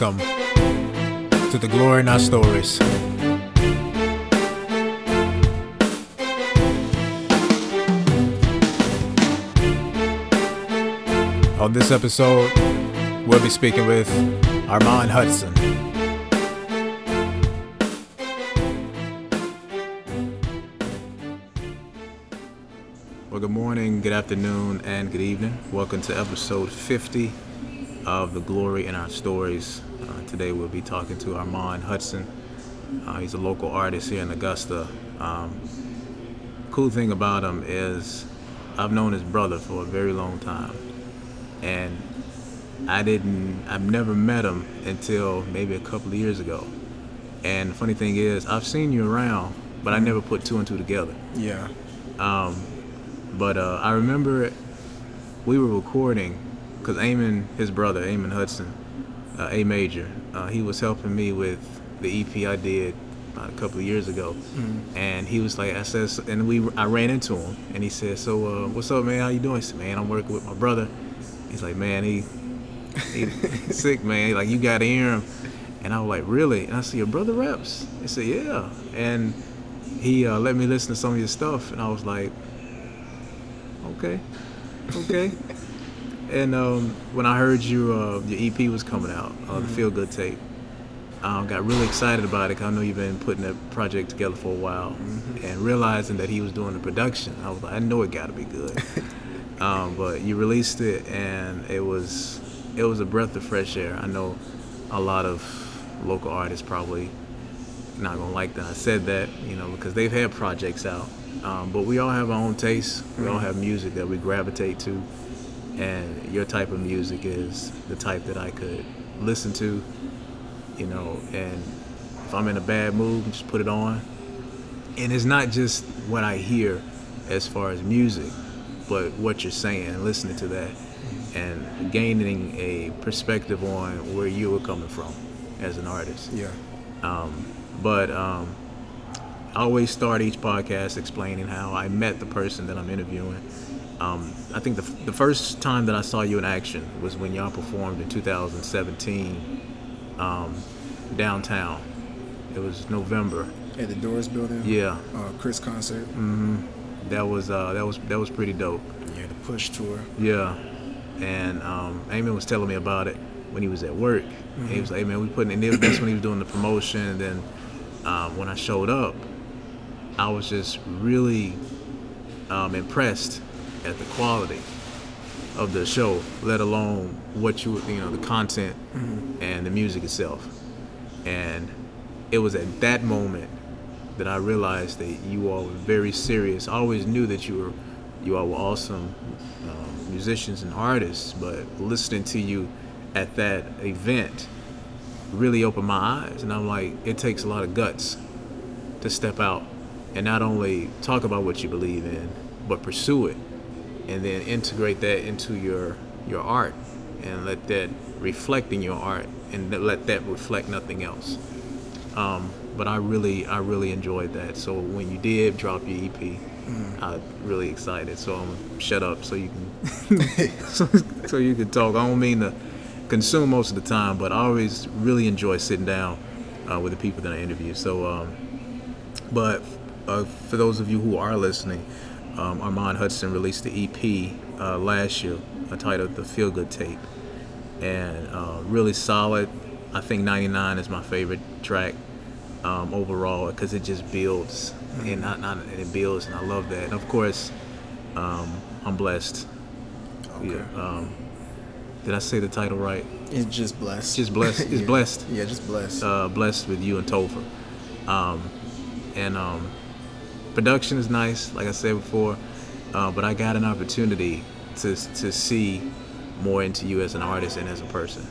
welcome to the Glory in Our Stories. On this episode, we'll be speaking with Armand Hudson. Well, good morning, good afternoon, and good evening. Welcome to episode 50 of the Glory in Our Stories. Uh, today we'll be talking to Armand Hudson. Uh, he's a local artist here in Augusta. Um, cool thing about him is I've known his brother for a very long time, and I didn't. I've never met him until maybe a couple of years ago. And the funny thing is, I've seen you around, but I never put two and two together. Yeah. Um, but uh, I remember we were recording because Eamon, his brother, Eamon Hudson, uh, A Major, uh, he was helping me with the EP I did about a couple of years ago, and he was like, I says, and we, I ran into him, and he said, so uh, what's up, man? How you doing? I said, man, I'm working with my brother. He's like, man, he, he he's sick, man. Like you got to hear him. And I was like, really? And I said, your brother raps? He said, yeah. And he uh, let me listen to some of your stuff, and I was like, okay, okay. and um, when I heard you, uh, your EP was coming out, uh, the Feel Good tape, I got really excited about it. 'cause I know you've been putting that project together for a while, and realizing that he was doing the production, I was like, I know it got to be good. um, but you released it, and it was it was a breath of fresh air. I know a lot of local artists probably not gonna like that I said that, you know, because they've had projects out. Um, but we all have our own tastes. We all have music that we gravitate to, and your type of music is the type that I could listen to, you know. And if I'm in a bad mood, just put it on. And it's not just what I hear as far as music, but what you're saying and listening to that, and gaining a perspective on where you were coming from as an artist. Yeah. Um, but um, I always start each podcast explaining how I met the person that I'm interviewing. Um, I think the, the first time that I saw you in action was when y'all performed in 2017 um, downtown. It was November. At the Doors building. Yeah, Uh, Chris concert. that was uh, that was that was pretty dope. Yeah, the Push tour. Yeah, and um, Eamon was telling me about it when he was at work. And he was like, "Hey man, we putting," and then that's when he was doing the promotion. And then um, when I showed up, I was just really um, impressed at the quality of the show, let alone what you you know the content and the music itself. And it was at that moment that I realized that you all were very serious. I always knew that you were you all were awesome um, musicians and artists, but listening to you at that event really opened my eyes, and I'm like, it takes a lot of guts to step out and not only talk about what you believe in, but pursue it, and then integrate that into your your art, and let that reflect in your art, and let that reflect nothing else. Um, but I really, I really enjoyed that. So when you did drop your EP, I'm really excited. So I'm gonna shut up so you can, so, so you can talk. I don't mean to consume most of the time, but I always really enjoy sitting down uh, with the people that I interview. So, um, but uh, for those of you who are listening, um, Armand Hudson released the EP uh, last year, titled "The Feel Good Tape," and uh, really solid. I think 99 is my favorite track um, overall because it just builds and not, not and it builds, and I love that. And of course, um, I'm blessed. Okay. Yeah, um, did I say the title right? It's just blessed. Just blessed. It's Yeah. blessed. Yeah, just blessed. Uh, blessed with you and Topher. Um, and um, production is nice, like I said before. Uh, but I got an opportunity to to see more into you as an artist and as a person.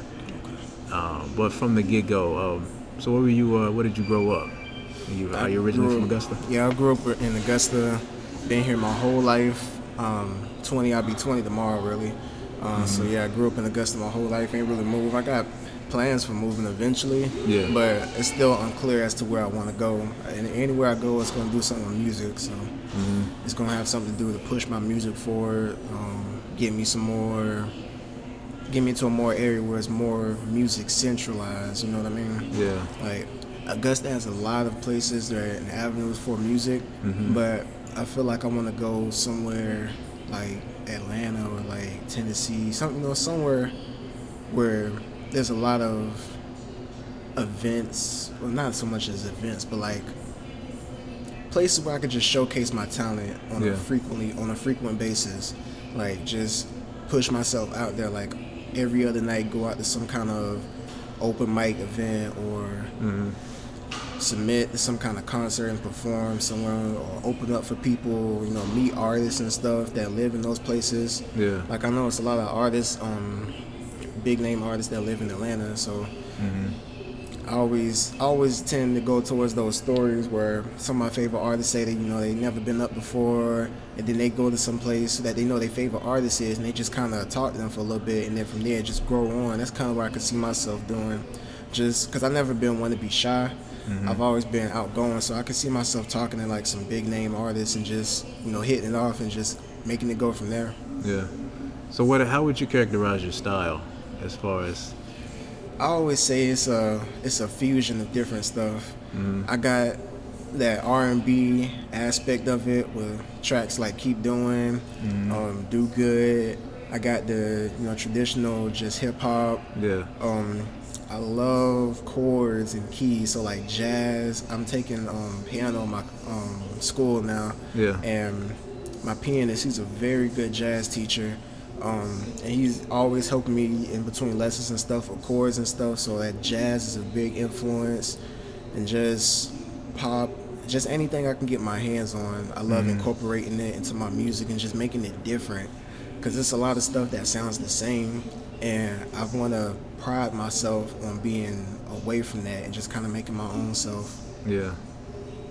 Um, but from the get go, um, so where were you? Uh, where did you grow up? You, are you originally grew from Augusta? Yeah, I grew up in Augusta. Been here my whole life. Um, 20, I'll be 20 tomorrow, really. Uh, So Mm-hmm. yeah, I grew up in Augusta my whole life. Ain't really moved. I got plans for moving eventually. Yeah. But it's still unclear as to where I want to go. And anywhere I go, it's gonna do something with music. So Mm-hmm. it's gonna have something to do to push my music forward. Um, get me some more get me into a more area where it's more music centralized. You know what I mean? Yeah. Like Augusta has a lot of places that and avenues for music, Mhm. but I feel like I want to go somewhere like Atlanta or like Tennessee, something you know, somewhere where there's a lot of events. Well, not so much as events, but like places where I could just showcase my talent on Yeah. a frequently on a frequent basis. Like just push myself out there. Like every other night, go out to some kind of open mic event or hmm submit to some kind of concert and perform somewhere or open up for people, you know, meet artists and stuff that live in those places. Yeah. Like I know it's a lot of artists, um, big name artists that live in Atlanta, so hmm I always always tend to go towards those stories where some of my favorite artists say that, you know, they never been up before and then they go to some place that they know their favorite artist is and they just kinda talk to them for a little bit and then from there just grow on. That's kinda where I could see myself doing. Just because I've never been one to be shy. I've always been outgoing, so I could see myself talking to like some big name artists and just you know hitting it off and just making it go from there. Yeah. So what? How would you characterize your style, as far as? I always say it's a it's a fusion of different stuff. Mhm. I got that R and B aspect of it with tracks like "Keep Doing," um, "Do Good." I got the you know traditional just hip hop. Yeah. Um, I love chords and keys, so like jazz. I'm taking um, piano in my um, school now, Yeah. and my pianist, he's a very good jazz teacher. Um, and he's always helping me in between lessons and stuff with chords and stuff. So that jazz is a big influence, and just pop, just anything I can get my hands on. I love incorporating it into my music and just making it different, because it's a lot of stuff that sounds the same, and I want to pride myself on being away from that and just kind of making my own self. Yeah.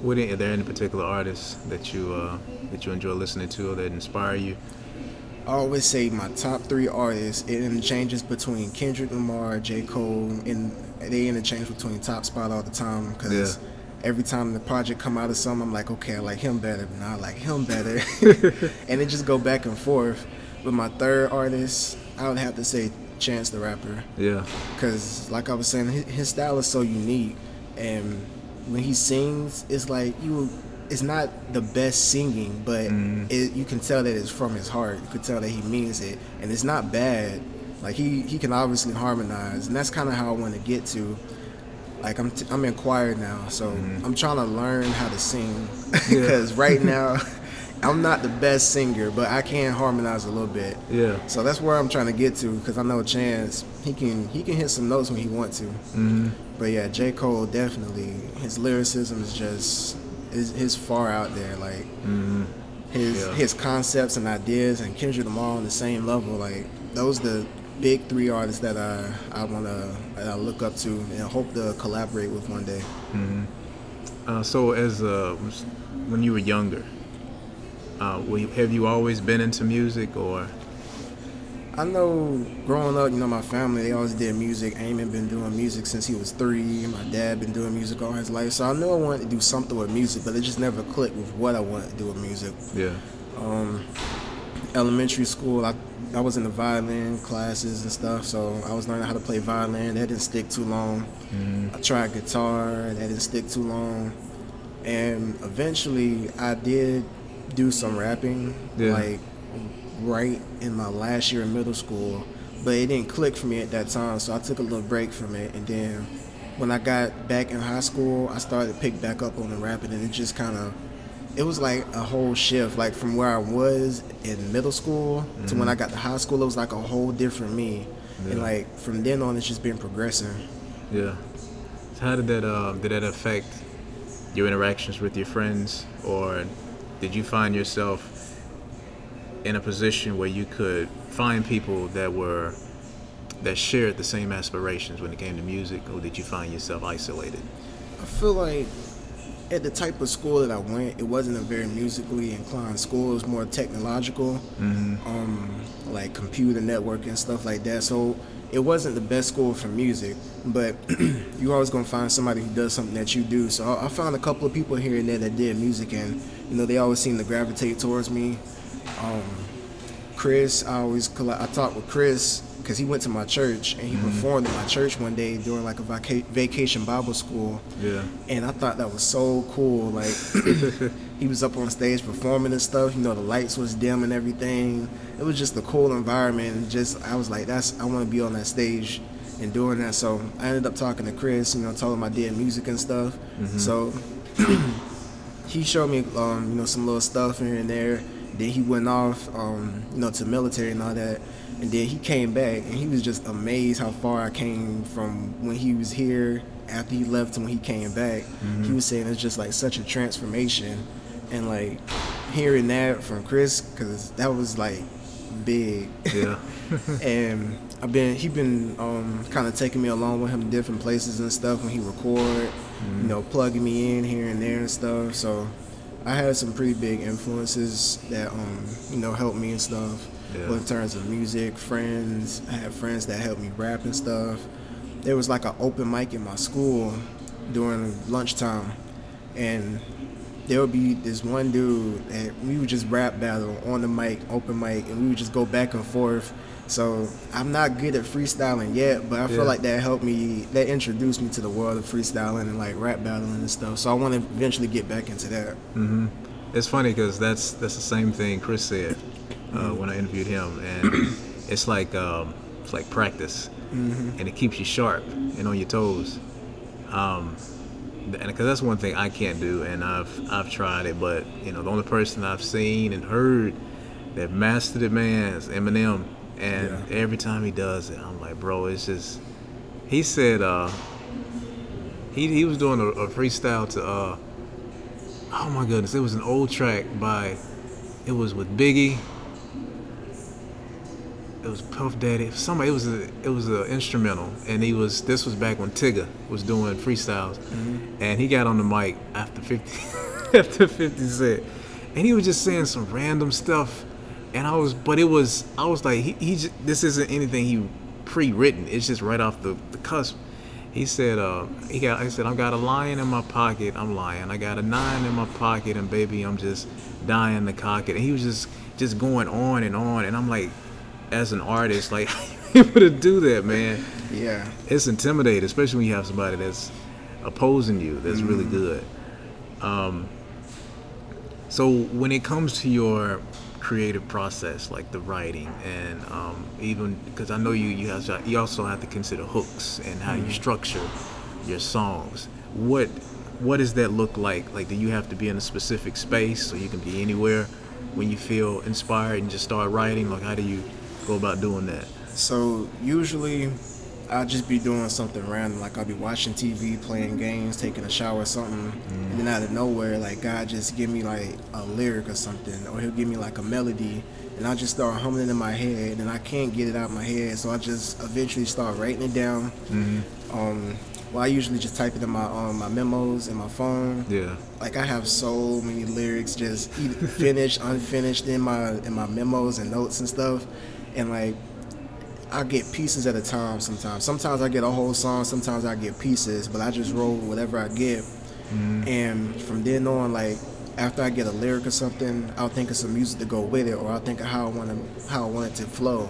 What are there any particular artists that you uh, that you enjoy listening to or that inspire you? I always say my top three artists. It interchanges between Kendrick Lamar, J. Cole, and they interchange between top spot all the time because Yeah. every time the project come out of something, I'm like, okay, I like him better, but now I like him better, and it just go back and forth. But my third artist, I would have to say Chance the Rapper Yeah. because like I was saying, his, his style is so unique, and when he sings, it's like you. It's not the best singing, but Mhm. it, you can tell that it's from his heart. You can tell that he means it, and it's not bad. Like he he can obviously harmonize, and that's kind of how I want to get to. Like I'm t- I'm in choir now, so I'm trying to learn how to sing because right now I'm not the best singer, but I can harmonize a little bit. Yeah. So that's where I'm trying to get to because I know Chance he can he can hit some notes when he wants to. hmm But yeah, J Cole definitely his lyricism is just is his far out there. Like hmm his Yeah. his concepts and ideas and Kendrick Lamar on the same level. Like those the big three artists that I I wanna I look up to and hope to collaborate with one day. hmm Uh, so as uh, when you were younger, uh, you, have you always been into music or? I know growing up, you know, my family, they always did music. Eamon been doing music since he was three. My dad been doing music all his life. So I knew I wanted to do something with music, but it just never clicked with what I wanted to do with music. Yeah. Um, elementary school, I, I was in the violin classes and stuff, so I was learning how to play violin. That didn't stick too long. hmm I tried guitar, that didn't stick too long. And eventually I did do some rapping, Yeah. like right in my last year in middle school, but it didn't click for me at that time, so I took a little break from it. And then when I got back in high school, I started to pick back up on the rapping, and it just kind of, it was like a whole shift, like from where I was in middle school to when I got to high school, it was like a whole different me. And like from then on, it's just been progressing. Yeah. So how did that uh, did that affect your interactions with your friends, or did you find yourself in a position where you could find people that were that shared the same aspirations when it came to music, or did you find yourself isolated? I feel like at the type of school that I went, it wasn't a very musically inclined school. It was more technological, hmm um, like computer network and stuff like that. So it wasn't the best school for music, but you're always gonna find somebody who does something that you do. So I I found a couple of people here and there that did music, and you know they always seem to gravitate towards me. Um, Chris, I always I talked with Chris because he went to my church and he Mm-hmm. performed at my church one day during like a vaca- vacation Bible school. Yeah. And I thought that was so cool. Like he was up on stage performing and stuff. You know, the lights was dim and everything. It was just a cool environment. And just I was like, that's I want to be on that stage and doing that. So I ended up talking to Chris. You know, told him I did music and stuff. So he showed me, um, you know, some little stuff here and there. Then he went off, um, you know, to military and all that. And then he came back, and he was just amazed how far I came from when he was here after he left to when he came back. He was saying it's just like such a transformation, and like hearing that from Chris, because that was like big. Yeah. and I've been he been um, kind of taking me along with him to different places and stuff when he record, you know, plugging me in here and there and stuff. So I had some pretty big influences that um, you know helped me and stuff. Yeah. But in terms of music, friends, I had friends that helped me rap and stuff. There was like an open mic in my school during lunchtime, and there would be this one dude that we would just rap battle on the mic, open mic, and we would just go back and forth. So I'm not good at freestyling yet, but I feel Yeah. like that helped me. That introduced me to the world of freestyling and like rap battling and stuff. So I want to eventually get back into that. It's funny because that's that's the same thing Chris said uh, when I interviewed him, and it's like um, it's like practice, and it keeps you sharp and on your toes. Um, and because that's one thing I can't do, and I've I've tried it, but you know the only person I've seen and heard that mastered it, man, is Eminem, and Yeah. every time he does it, I'm like, bro, it's just. He said uh, he he was doing a, a freestyle to. Uh, Oh my goodness! It was an old track by. It was with Biggie. It was Puff Daddy. Somebody. It was a. It was an instrumental, and he was. This was back when Tigger was doing freestyles, and he got on the mic after fifty. after Fifty Cent, and he was just saying some random stuff, and I was. But it was. I was like, he. he just, this isn't anything he pre-written. It's just right off the the cusp. He said, uh, he got, I said, I got a lion in my pocket, I'm lying. I got a nine in my pocket, and baby, I'm just dying to cock it. And he was just, just going on and on. And I'm like, as an artist, like, you able to do that, man? Yeah. It's intimidating, especially when you have somebody that's opposing you, that's really good. Um, so when it comes to your creative process, like the writing, and um, even because I know you, you have to, you also have to consider hooks and how you structure your songs. What what does that look like? Like, do you have to be in a specific space, so you can be anywhere when you feel inspired and just start writing? Like, how do you go about doing that? So usually I'll just be doing something random, like I'll be watching TV, playing games, taking a shower or something, and then out of nowhere, like God just give me like a lyric or something, or He'll give me like a melody, and I just start humming it in my head, and I can't get it out of my head, so I just eventually start writing it down. Um, well, I usually just type it in my um, my memos in my phone. Yeah. Like I have so many lyrics just finished, unfinished in my in my memos and notes and stuff, and like I get pieces at a time sometimes. Sometimes I get a whole song, sometimes I get pieces, but I just roll whatever I get. Mm-hmm. And from then on, like after I get a lyric or something, I'll think of some music to go with it, or I'll think of how I want to how I want it to flow.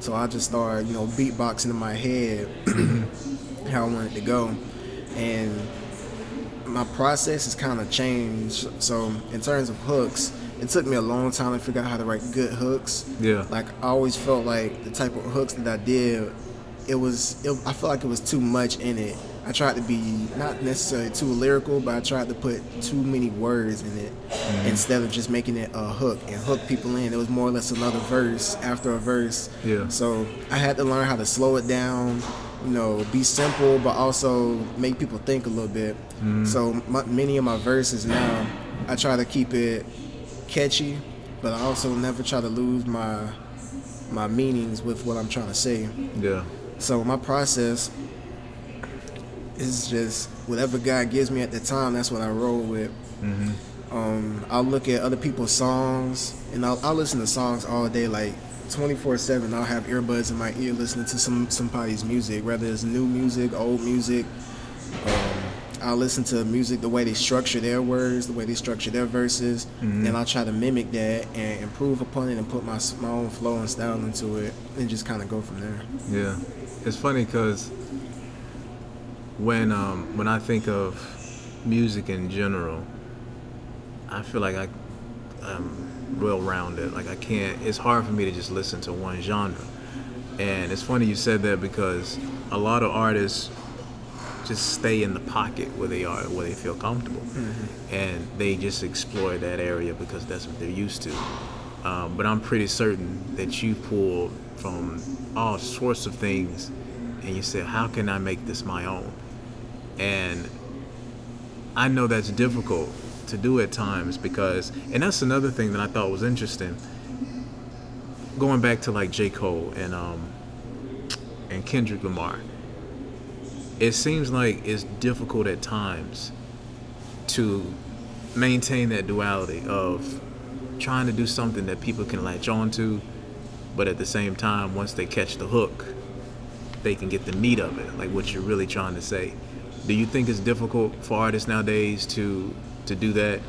So I just start, you know, beatboxing in my head mm-hmm. how I want it to go, and my process has kind of changed. So in terms of hooks, it took me a long time to figure out how to write good hooks. Yeah. Like I always felt like the type of hooks that I did, it was it, I felt like it was too much in it. I tried to be not necessarily too lyrical, but I tried to put too many words in it mm-hmm. instead of just making it a hook and hook people in. It was more or less another verse after a verse. Yeah. So I had to learn how to slow it down, you know, be simple, but also make people think a little bit. Mm-hmm. So my, many of my verses now, I try to keep it catchy, but I also never try to lose my my meanings with what I'm trying to say. Yeah. So my process is just whatever God gives me at the time. That's what I roll with. Um, I'll look at other people's songs, and I'll, I'll listen to songs all day, like 24/7. I'll have earbuds in my ear listening to some somebody's music, whether it's new music, old music. Um, I listen to music the way they structure their words, the way they structure their verses, Mhm. and I try to mimic that and improve upon it and put my my own flow and style into it, and just kind of go from there. Yeah, it's funny because when um, when I think of music in general, I feel like I, I'm well rounded. Like I can't. It's hard for me to just listen to one genre. And it's funny you said that because a lot of artists just stay in the pocket where they are, where they feel comfortable, and they just explore that area because that's what they're used to. Um, but I'm pretty certain that you pull from all sorts of things, and you say, "How can I make this my own?" And I know that's difficult to do at times because, and that's another thing that I thought was interesting. Going back to like J. Cole and um, and Kendrick Lamar, it seems like it's difficult at times to maintain that duality of trying to do something that people can latch on to, but at the same time, once they catch the hook, they can get the meat of it, like what you're really trying to say. Do you think it's difficult for artists nowadays to to do that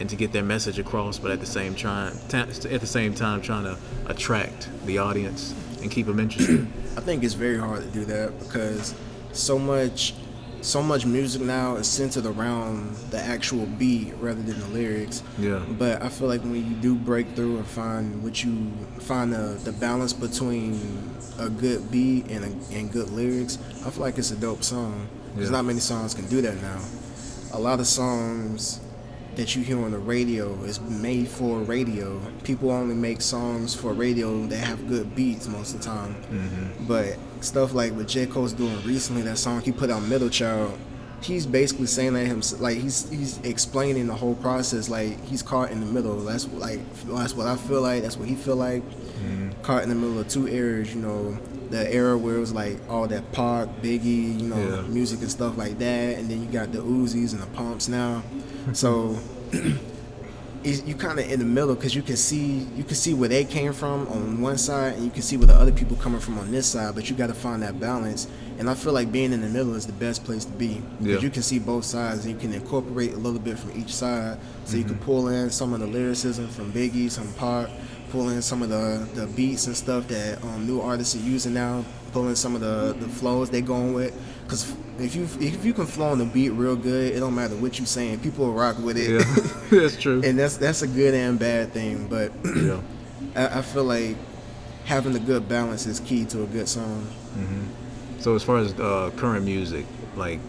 and to get their message across, but at the same time, at the same time, trying to attract the audience and keep them interested? I think it's very hard to do that because so much so much music now is centered around the actual beat rather than the lyrics. Yeah. But I feel like when you do break through and find what you find the, the balance between a good beat and a, and good lyrics, I feel like it's a dope song. Because Yeah. not many songs can do that now. A lot of songs that you hear on the radio is made for radio. People only make songs for radio that have good beats most of the time. Mm-hmm. But stuff like what J. Cole's doing recently, that song he put out, Middle Child, he's basically saying that him like he's he's explaining the whole process. Like he's caught in the middle. That's what, like that's what I feel like. That's what he feel like. Mm-hmm. Caught in the middle of two eras. You know, the era where it was like all that Pac, Biggie, you know, Yeah. music and stuff like that, and then you got the Uzis and the Pumps now. So. is you kind of in the middle because you can see you can see where they came from on one side and you can see where the other people coming from on this side but you got to find that balance. And i feel like being in the middle is the best place to be because Yeah. you can see both sides and you can incorporate a little bit from each side. So you can pull in some of the lyricism from biggie some Pac, pull in some of the, the beats and stuff that um, new artists are using now pull in some of the, the flows they going with because if you if you can flow on the beat real good it don't matter what you saying people will rock with it Yeah, that's true. and that's that's a good and bad thing. But yeah. I, I feel like having a good balance is key to a good song. So as far as uh, current music, like,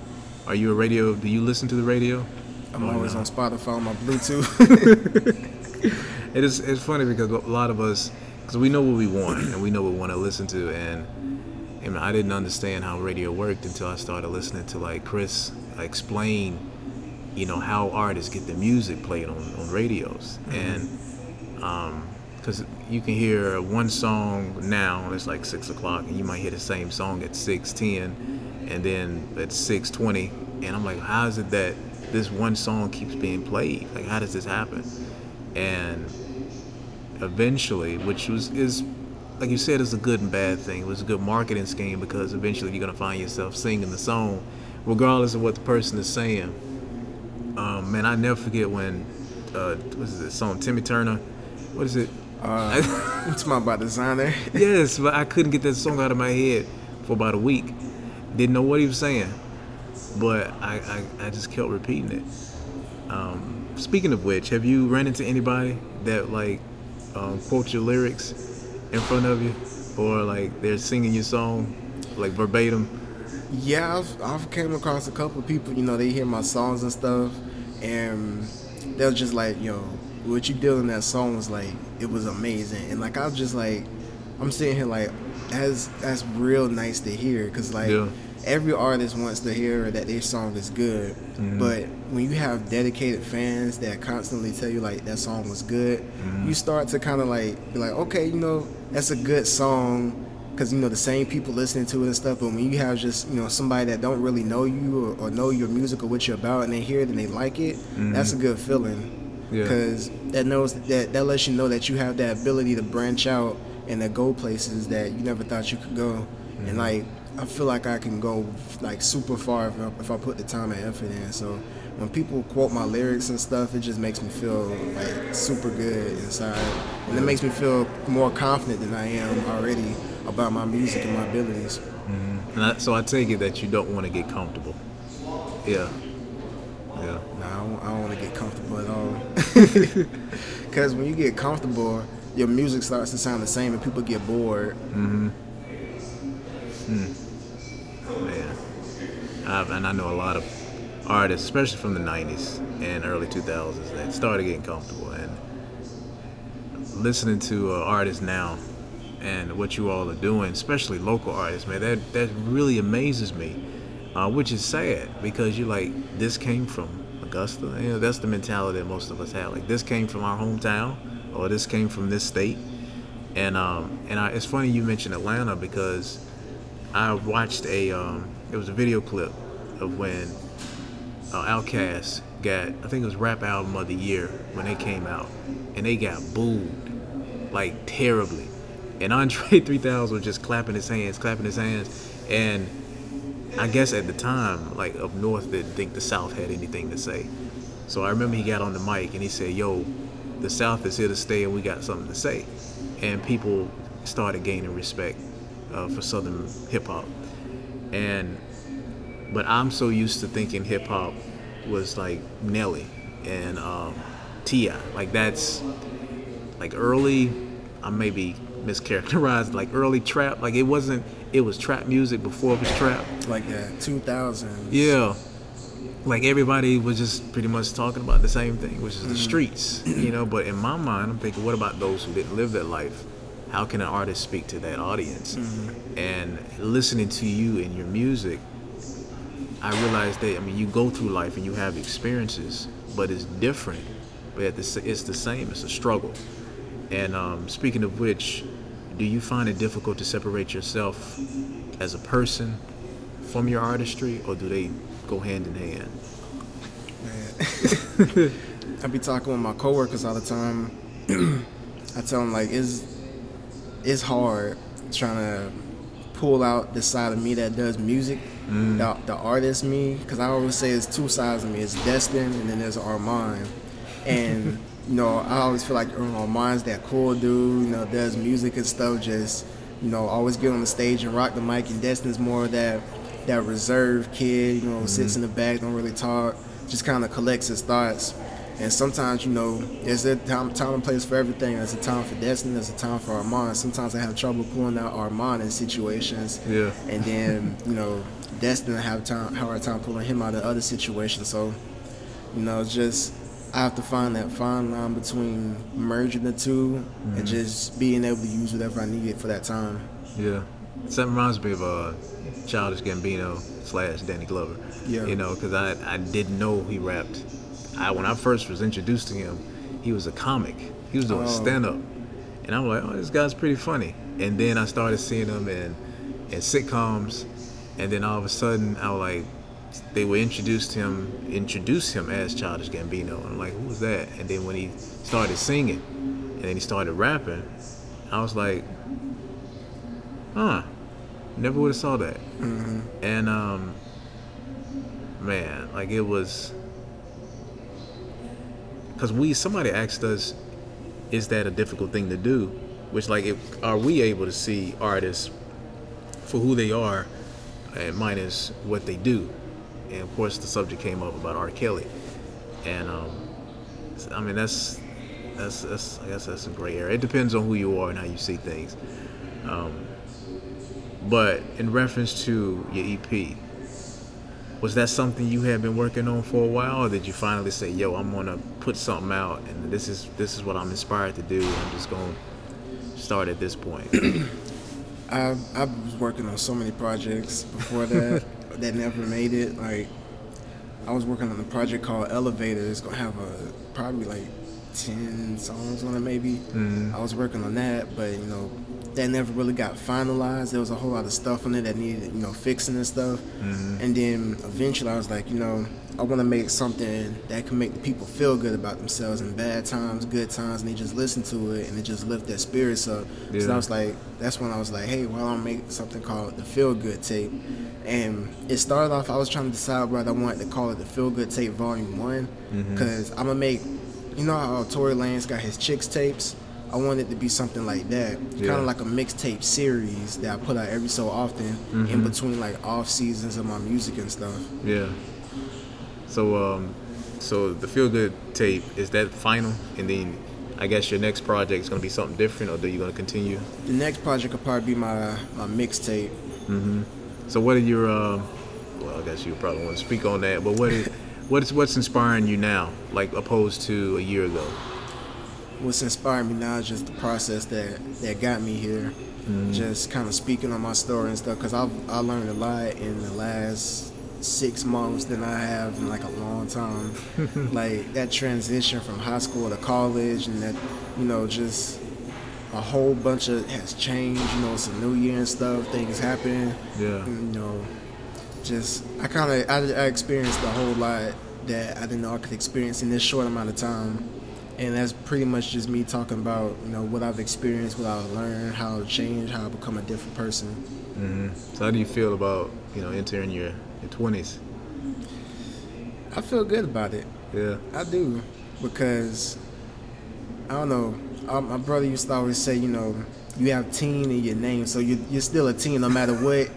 are you a radio? Do you listen to the radio? I'm Oh, always no. on Spotify on my Bluetooth. It is. It's funny because a lot of us, because we know what we want and we know what we want to listen to, and I, I didn't understand how radio worked until I started listening to like Chris explain, you know, how artists get the music played on on radios, and um, because you can hear one song now and it's like six o'clock, and you might hear the same song at six ten, and then at six twenty, and I'm like, how is it that this one song keeps being played? Like, how does this happen? And eventually, which was is like you said, it's a good and bad thing. It was a good marketing scheme because eventually you're gonna find yourself singing the song, regardless of what the person is saying. Um, man, I never forget when uh, what is it song Timmy Turner? What is it? Uh, it's my about Desiigner. yes, but I couldn't get that song out of my head for about a week. Didn't know what he was saying, but I, I, I just kept repeating it. Um, speaking of which, have you run into anybody that like um, quote your lyrics in front of you, or like they're singing your song like verbatim? Yeah, I've, I've came across a couple of people. You know, they hear my songs and stuff, and they're just like, "Yo, what you did in that song was like, it was amazing." And like, I was just like, I'm sitting here like, that's that's real nice to hear, cause like. Yeah. Every artist wants to hear that their song is good, mm-hmm. but when you have dedicated fans that constantly tell you like that song was good, mm-hmm. you start to kind of like be like, okay, you know, that's a good song, because you know the same people listening to it and stuff. But when you have just you know somebody that don't really know you or, or know your music or what you're about, and they hear it and they like it, mm-hmm. that's a good feeling. Yeah. Because that knows that that lets you know that you have that ability to branch out and to go places that you never thought you could go. And mm-hmm. like I feel like I can go like super far if I, if I put the time and effort in. So when people quote my lyrics and stuff, it just makes me feel like super good inside, and it makes me feel more confident than I am already about my music and my abilities. And I, so I take it that you don't want to get comfortable. Yeah. Yeah. Nah, I don't, don't want to get comfortable at all. Because when you get comfortable, your music starts to sound the same, and people get bored. Hmm. Man. I've, and I know a lot of artists, especially from the 90s and early 2000s, that started getting comfortable. And listening to uh, artists now and what you all are doing, especially local artists, man, that, that really amazes me. Uh, which is sad because you're like, this came from Augusta. You know, that's the mentality that most of us have. Like, this came from our hometown or this came from this state. And um, and I, it's funny you mentioned Atlanta because I watched a um, it was a video clip of when uh, Outkast got I think it was Rap Album of the Year when they came out, and they got booed like terribly, and Andre 3000 was just clapping his hands, clapping his hands, and I guess at the time like up north didn't think the South had anything to say, so I remember he got on the mic and he said, "Yo, the South is here to stay, and we got something to say," and people started gaining respect uh, for Southern hip hop, and but I'm so used to thinking hip hop was like Nelly and um, Ti. Like that's like early. I maybe mischaracterized like early trap. Like it wasn't. It was trap music before it was trap. Like that 2000s. Yeah. Like everybody was just pretty much talking about the same thing, which is the streets, you know. But in my mind, I'm thinking, what about those who didn't live that life? How can an artist speak to that audience? And listening to you and your music, I realized that I mean, you go through life and you have experiences, but it's different. But it's the same. It's a struggle. And um, speaking of which, do you find it difficult to separate yourself as a person from your artistry, or do they go hand in hand? Man. I be talking with my coworkers all the time. I tell them like it's it's hard trying to pull out the side of me that does music, mm. the, the artist me, because I always say it's two sides of me. It's Destin and then there's Armand, and you know I always feel like Armand's that cool dude, you know, does music and stuff, just you know always get on the stage and rock the mic, and Destin's more that that reserved kid, you know, sits mm. in the back, don't really talk, just kind of collects his thoughts. And sometimes, you know, there's a time, time and place for everything. There's a time for Destin. There's a time for Armand. Sometimes I have trouble pulling out Armand in situations. Yeah. And then, you know, Destin I have time hard time pulling him out of other situations. So, you know, just I have to find that fine line between merging the 2 and just being able to use whatever I need it for that time. Yeah, that reminds me of uh, Childish Gambino slash Danny Glover. Yeah. You know, because I I didn't know he rapped. I when I first was introduced to him, he was a comic. He was doing Oh. stand up, and I'm like, oh, this guy's pretty funny. And then I started seeing him in in sitcoms, and then all of a sudden I was like. They were introduced him, introduce him as Childish Gambino, and I'm like, "Who was that?" And then when he started singing, and then he started rapping, I was like, huh never would have saw that and um man like it was because we somebody asked us is that a difficult thing to do? Which like are we able to see artists for who they are and minus what they do? And of course the subject came up about r. Kelly. And um i mean that's that's, that's i guess that's a gray area. It depends on who you are and how you see things. Um, but in reference to your EP, was that something you had been working on for a while, or did you finally say, "Yo, I'm gonna put something out, and this is this is what I'm inspired to do. I'm just gonna start at this point." I I was working on so many projects before that that never made it. Like I was working on a project called Elevator. It's gonna have a probably like ten songs on it, maybe. Mm-hmm. I was working on that, but you know, that never really got finalized. There was a whole lot of stuff on it that needed, you know, fixing and stuff. Mm-hmm. And then eventually I was like, you know, I want to make something that can make the people feel good about themselves in bad times, good times, and they just listen to it and it just lift their spirits up. So I was like, that's when I was like, hey, why don't I make something called the Feel Good Tape? And it started off, I was trying to decide whether I wanted to call it the Feel Good Tape Volume One, Mm-hmm. because I'm gonna make, you know how Tory Lanez got his Chixtapes. I wanted it to be something like that, Yeah. kind of like a mixtape series that I put out every so often Mm-hmm. in between like off seasons of my music and stuff. Yeah. So um, so the feel good tape is that final, and then I guess your next project is gonna be something different, or are you gonna continue? The next project will probably be my my mixtape. So what are your uh, well, I guess you probably want to speak on that, but what is what's what's inspiring you now, like opposed to a year ago? What's inspired me now is just the process that that got me here. Mm-hmm. Just kind of speaking on my story and stuff, because I've I learned a lot in the last six months than I have in like a long time. like that transition from high school to college, and that you know just a whole bunch of has changed. You know, it's a new year and stuff. Things happen. Yeah. And, you know, just I kind of I, I experienced a whole lot that I didn't know I could experience in this short amount of time, and that's pretty much just me talking about you know what I've experienced, what I've learned, how I've changed, how I become a different person. hmm So how do you feel about you know entering your your twenties? I feel good about it. Yeah. I do because I don't know. Um, my brother used to always say, you know, you have teen in your name, so you, you're still a teen no matter what.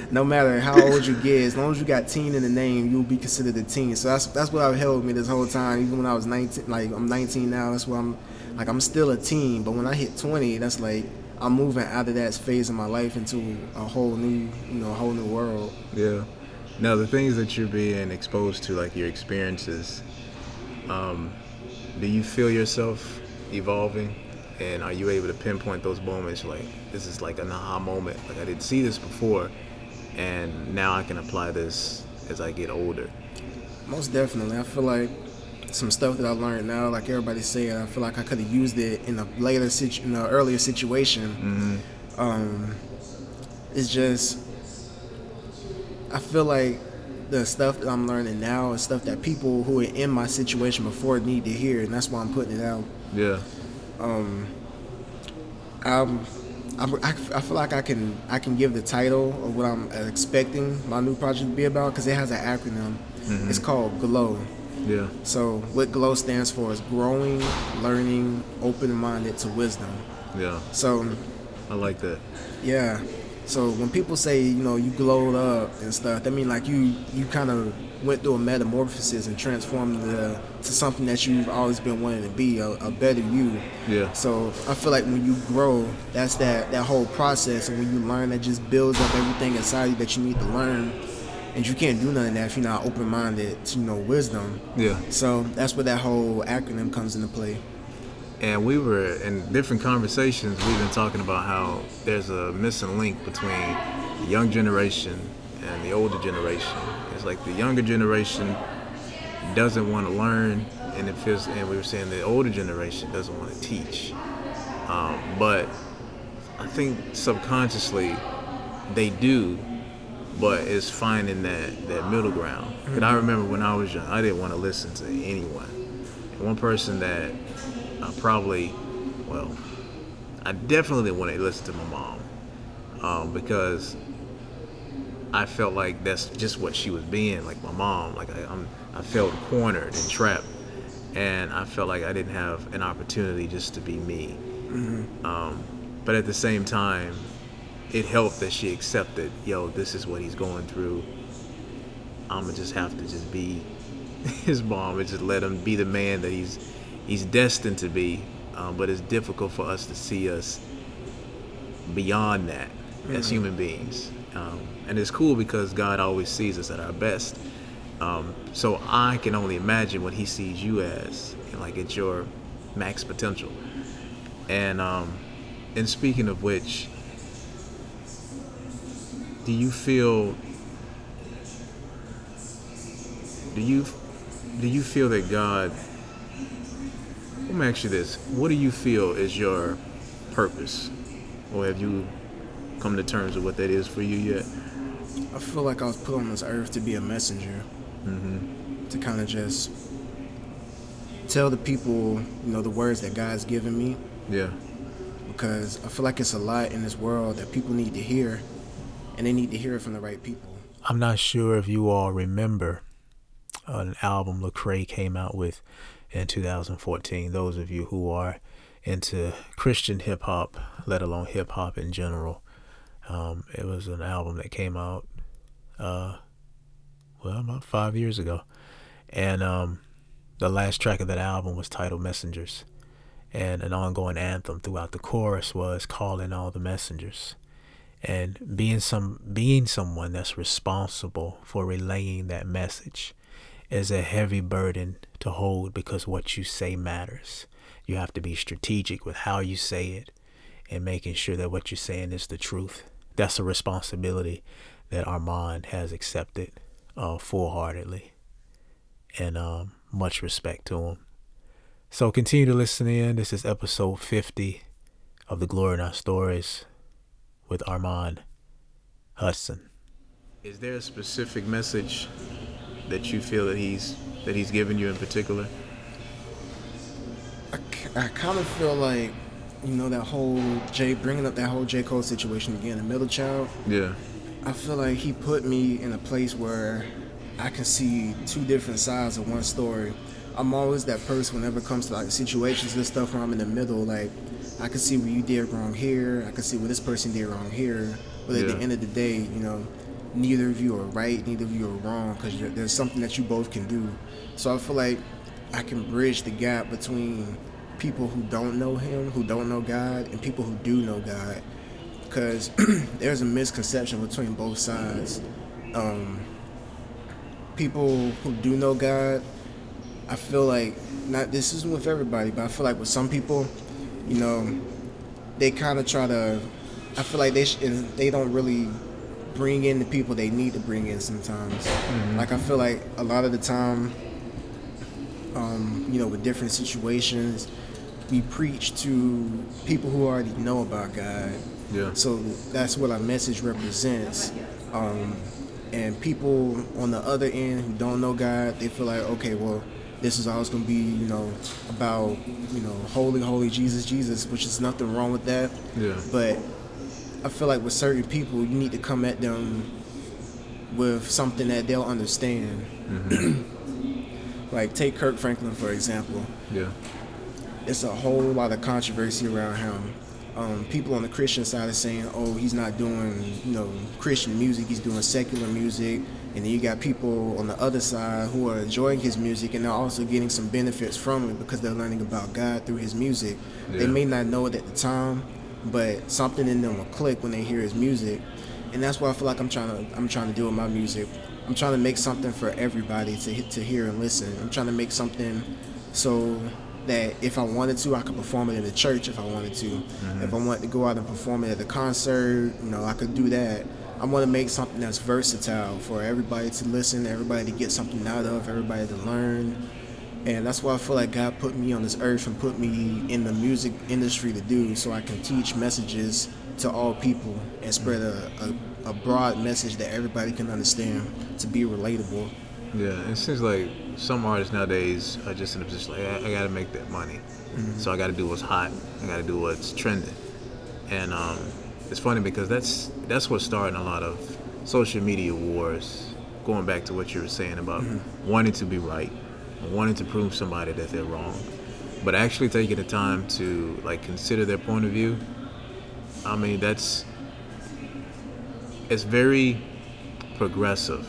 no matter how old you get, as long as you got teen in the name, you'll be considered a teen. So that's that's what I've held me this whole time. Even when I was 19, like I'm 19 now, that's why I'm like I'm still a teen. But when I hit 20, that's like I'm moving out of that phase of my life into a whole new, you know, a whole new world. Yeah. Now the things that you're being exposed to, like your experiences, um, do you feel yourself evolving? And are you able to pinpoint those moments like this is like an aha moment? Like I didn't see this before and now I can apply this as I get older. Most definitely. I feel like some stuff that I learned now, like everybody's saying I feel like I could have used it in a later situ- in an earlier situation. Um, it's just, I feel like the stuff that I'm learning now is stuff that people who are in my situation before need to hear, and that's why I'm putting it out. Yeah. Um, I, I, I feel like I can I can give the title of what I'm expecting my new project to be about because it has an acronym. It's called GLOW. Yeah. So what GLOW stands for is growing, learning, open-minded to wisdom. Yeah. So I like that. yeah. So when people say you know you glowed up and stuff, that mean like you you kind of went through a metamorphosis and transformed the, to something that you've always been wanting to be, a, a better you. Yeah. So I feel like when you grow, that's that that whole process, and when you learn, that just builds up everything inside you that you need to learn, and you can't do none of that if you're not open-minded to you know wisdom. Yeah. So that's where that whole acronym comes into play. And we were in different conversations. We've been talking about how there's a missing link between the young generation and the older generation. It's like the younger generation doesn't want to learn, and it feels. And we were saying the older generation doesn't want to teach. Um, but I think subconsciously they do, but it's finding that that middle ground. And I remember when I was young, I didn't want to listen to anyone. And one person that I probably, well, I definitely didn't want to listen to my mom um, because I felt like that's just what she was being, like my mom. Like I, I'm, I felt cornered and trapped, and I felt like I didn't have an opportunity just to be me. Um, but at the same time, it helped that she accepted, yo, this is what he's going through. I'm gonna just have to just be his mom and just let him be the man that he's he's destined to be. Um, but it's difficult for us to see us beyond that as human beings. Um, and it's cool because God always sees us at our best. Um, so I can only imagine what He sees you as, like at your max potential. And um, and speaking of which, do you feel? Do you do you feel that God? Let me ask you this: What do you feel is your purpose or have you come to terms with what that is for you yet? I feel like I was put on this earth to be a messenger, Mm-hmm. to kind of just tell the people, you know, the words that God's given me, Yeah. because I feel like it's a lot in this world that people need to hear, and they need to hear it from the right people. I'm not sure if you all remember an album Lecrae came out with in 2014. Those of you who are into Christian hip hop, let alone hip hop in general, um, it was an album that came out, uh, well, about five years ago, and um, the last track of that album was titled "Messengers," and an ongoing anthem throughout the chorus was "Calling all the messengers." and being some being someone that's responsible for relaying that message is a heavy burden to hold because what you say matters. You have to be strategic with how you say it and making sure that what you're saying is the truth. That's a responsibility that Armand has accepted uh, full-heartedly, and um, much respect to him. So continue to listen in. This is episode 50 of the Glory in Our Stories with Armand Hudson. Is there a specific message that you feel that he's that he's given you in particular? I kind of feel like, you know, that whole J bringing up that whole J Cole situation again, the middle child. Yeah. I feel like he put me in a place where I can see two different sides of one story. I'm always that person whenever it comes to like situations and stuff where I'm in the middle. Like I can see what you did wrong here. I can see what this person did wrong here. But at Yeah. the end of the day, you know, neither of you are right. Neither of you are wrong because there's something that you both can do. So I feel like I can bridge the gap between people who don't know Him, who don't know God, and people who do know God because there's a misconception between both sides. Um, people who do know God, I feel like not this isn't with everybody, but I feel like with some people, you know, they kind of try to. I feel like they sh- and they don't really bring in the people they need to bring in sometimes. Like I feel like a lot of the time, um, you know, with different situations, we preach to people who already know about God. Yeah. So that's what our message represents. Um, and people on the other end who don't know God, they feel like, okay, well, this is always going to be, you know, about, you know, holy, holy Jesus, Jesus, which is nothing wrong with that. Yeah. But I feel like with certain people, you need to come at them with something that they'll understand. like, take Kirk Franklin, for example Yeah. It's a whole lot of controversy around him. Um, people on the Christian side are saying, "Oh, he's not doing, you know, Christian music. He's doing secular music." And then you got people on the other side who are enjoying his music and they're also getting some benefits from it because they're learning about God through his music. They may not know it at the time, but something in them will click when they hear his music. And that's what I feel like I'm trying to I'm trying to do with my music. I'm trying to make something for everybody to to hear and listen. I'm trying to make something so that if I wanted to, I could perform it in the church if I wanted to. Mm-hmm. If I wanted to go out and perform it at a concert, you know, I could do that. I want to make something that's versatile for everybody to listen, everybody to get something out of, everybody to learn. And that's why I feel like God put me on this earth and put me in the music industry to do so I can teach messages to all people and spread a, a, a broad message that everybody can understand to be relatable. Yeah, it seems like some artists nowadays are just in a position like I, I got to make that money, so I got to do what's hot. I got to do what's trending, and um, it's funny because that's that's what's starting a lot of social media wars. Going back to what you were saying about wanting to be right, wanting to prove somebody that they're wrong, but actually taking the time to like consider their point of view. I mean, that's it's very progressive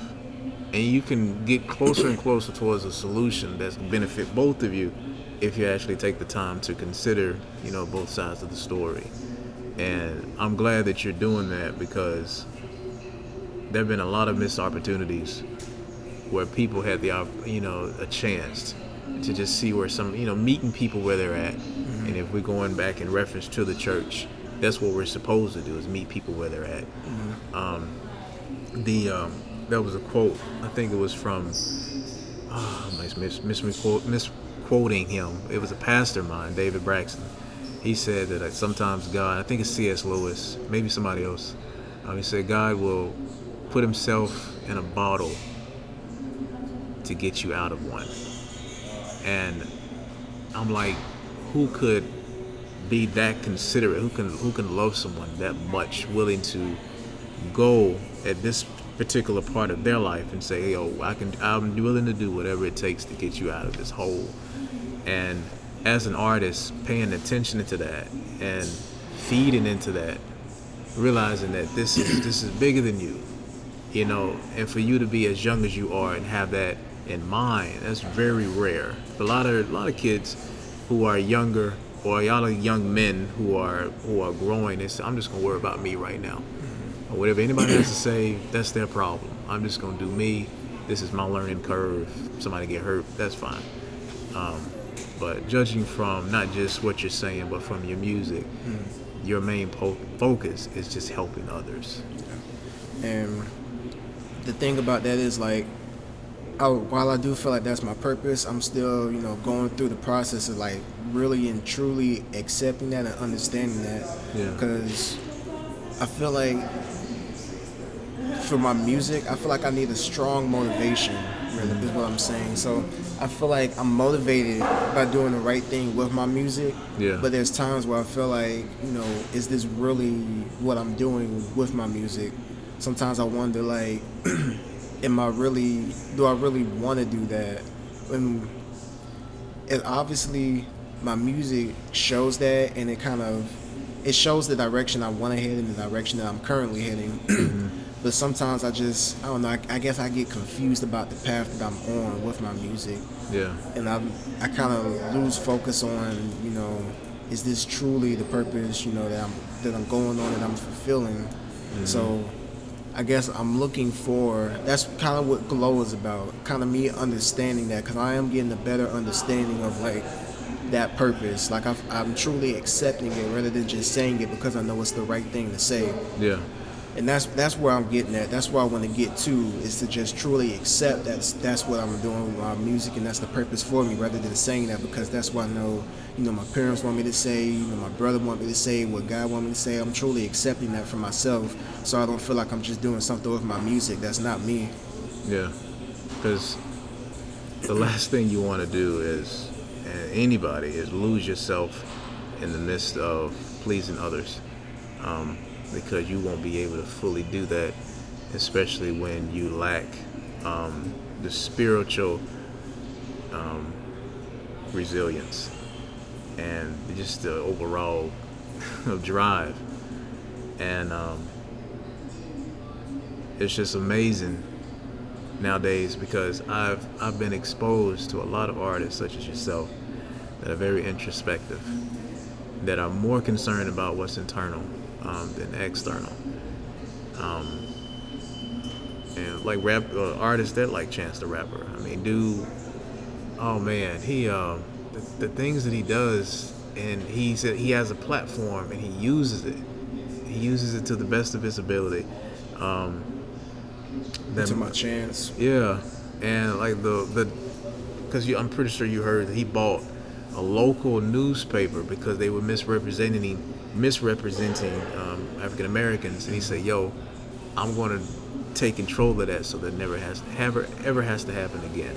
and you can get closer and closer towards a solution that's benefit both of you if you actually take the time to consider you know both sides of the story. And i'm glad that you're doing that because there have been a lot of missed opportunities where people had the you know a chance to just see where some you know meeting people where they're at. And if we're going back in reference to the church that's what we're supposed to do is meet people where they're at. Um, the um, there was a quote I think it was from oh, I'm mis- mis- misquote- misquoting him it was a pastor of mine David Braxton he said that sometimes God, I think it's C.S. Lewis, maybe somebody else. Um, he said God will put Himself in a bottle to get you out of one. And I'm like, who could be that considerate? Who can who can love someone that much, willing to go at this particular part of their life and say, "Yo, I can. I'm willing to do whatever it takes to get you out of this hole." And as an artist, paying attention to that and feeding into that, realizing that this is this is bigger than you, you know, and for you to be as young as you are and have that in mind, that's very rare. A lot of a lot of kids who are younger or a lot of young men who are who are growing, "I'm just gonna worry about me right now." Or whatever anybody has to say, that's their problem. I'm just gonna do me. This is my learning curve. If Somebody get hurt, that's fine. Um, but judging from not just what you're saying, but from your music, mm. your main po- focus is just helping others. And the thing about that is like, I, while I do feel like that's my purpose, I'm still, you know, going through the process of like really and truly accepting that and understanding that. Yeah. Because I feel like for my music, I feel like I need a strong motivation. Really, is what I'm saying. So I feel like I'm motivated by doing the right thing with my music. Yeah. But there's times where I feel like, you know, is this really what I'm doing with my music? Sometimes I wonder, like, am I really? Do I really want to do that? And it obviously my music shows that, and it kind of it shows the direction I want to head and the direction that I'm currently heading. but sometimes I just I don't know. I, I, guess I get confused about the path that I'm on with my music. Yeah. And I I kind of lose focus on you know is this truly the purpose you know that I'm that I'm going on and I'm fulfilling. Mm-hmm. So I guess I'm looking for that's kind of what Glow is about. Kind of me understanding that because I am getting a better understanding of like that purpose. Like i am truly accepting it rather than just saying it because I know it's the right thing to say. Yeah. And that's that's where I'm getting at. That's where I want to get to is to just truly accept that's that's what I'm doing with my music and that's the purpose for me rather than saying that because that's what I know. You know, my parents want me to say. You know, my brother want me to say. What God want me to say. I'm truly accepting that for myself, so I don't feel like I'm just doing something with my music that's not me. Yeah, because the last thing you want to do is anybody is lose yourself in the midst of pleasing others um, because you won't be able to fully do that especially when you lack um, the spiritual um, resilience and just the overall drive. And um, it's just amazing nowadays because I've I've been exposed to a lot of artists such as yourself that are very introspective, that are more concerned about what's internal um, than external. Um, and like rap uh, artists that like Chance the Rapper. I mean, dude, oh man, he uh, the, the things that he does, and he said he has a platform and he uses it. He uses it to the best of his ability. Um, to my chance. Yeah, and like the the because I'm pretty sure you heard that he bought a local newspaper because they were misrepresenting misrepresenting um, African Americans, and he said, "Yo, I'm going to take control of that so that never has ever ever has to happen again."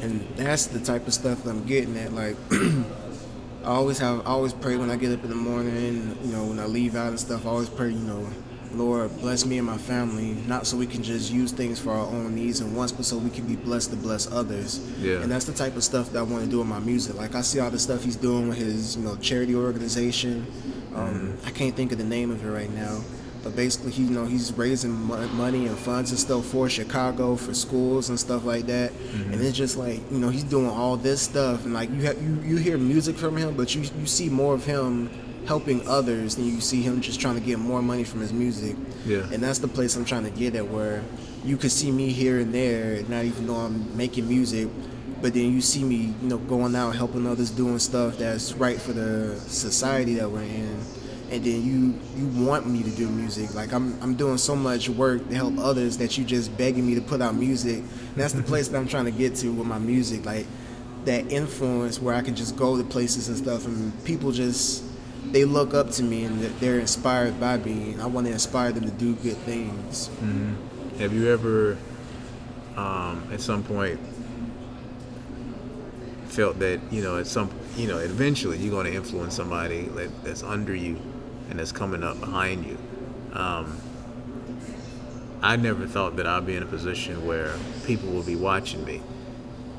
And that's the type of stuff that I'm getting at. Like, I always have, I always pray when I get up in the morning. You know, when I leave out and stuff, I always pray. You know, Lord, bless me and my family, not so we can just use things for our own needs and wants, but so we can be blessed to bless others. Yeah. And that's the type of stuff that I want to do with my music. Like I see all the stuff he's doing with his, you know, charity organization. Um, mm-hmm. I can't think of the name of it right now, but basically, he, you know, he's raising money and funds and stuff for Chicago for schools and stuff like that. Mm-hmm. And it's just like, you know, he's doing all this stuff, and like you have you, you hear music from him, but you you see more of him helping others and you see him just trying to get more money from his music. Yeah. And that's the place I'm trying to get at where you could see me here and there, not even though I'm making music, but then you see me, you know, going out helping others doing stuff that's right for the society that we're in. And then you you want me to do music. Like I'm I'm doing so much work to help others that you just begging me to put out music. And that's the place that I'm trying to get to with my music. Like that influence where I can just go to places and stuff, and people just they look up to me and they're inspired by me. I want to inspire them to do good things. Mm-hmm. Have you ever, um, at some point, felt that you know at some you know eventually you're going to influence somebody that, that's under you and that's coming up behind you? Um, I never thought that I'd be in a position where people will be watching me.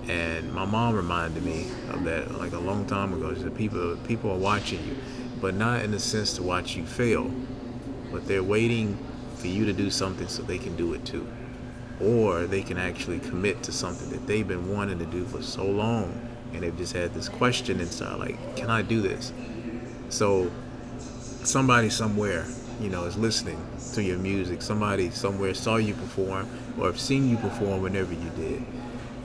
And my mom reminded me of that like a long time ago. She said people people are watching you, but not in the sense to watch you fail, but they're waiting for you to do something so they can do it too. Or they can actually commit to something that they've been wanting to do for so long and they've just had this question inside like, can I do this? So somebody somewhere you know, is listening to your music. Somebody somewhere saw you perform or have seen you perform whenever you did.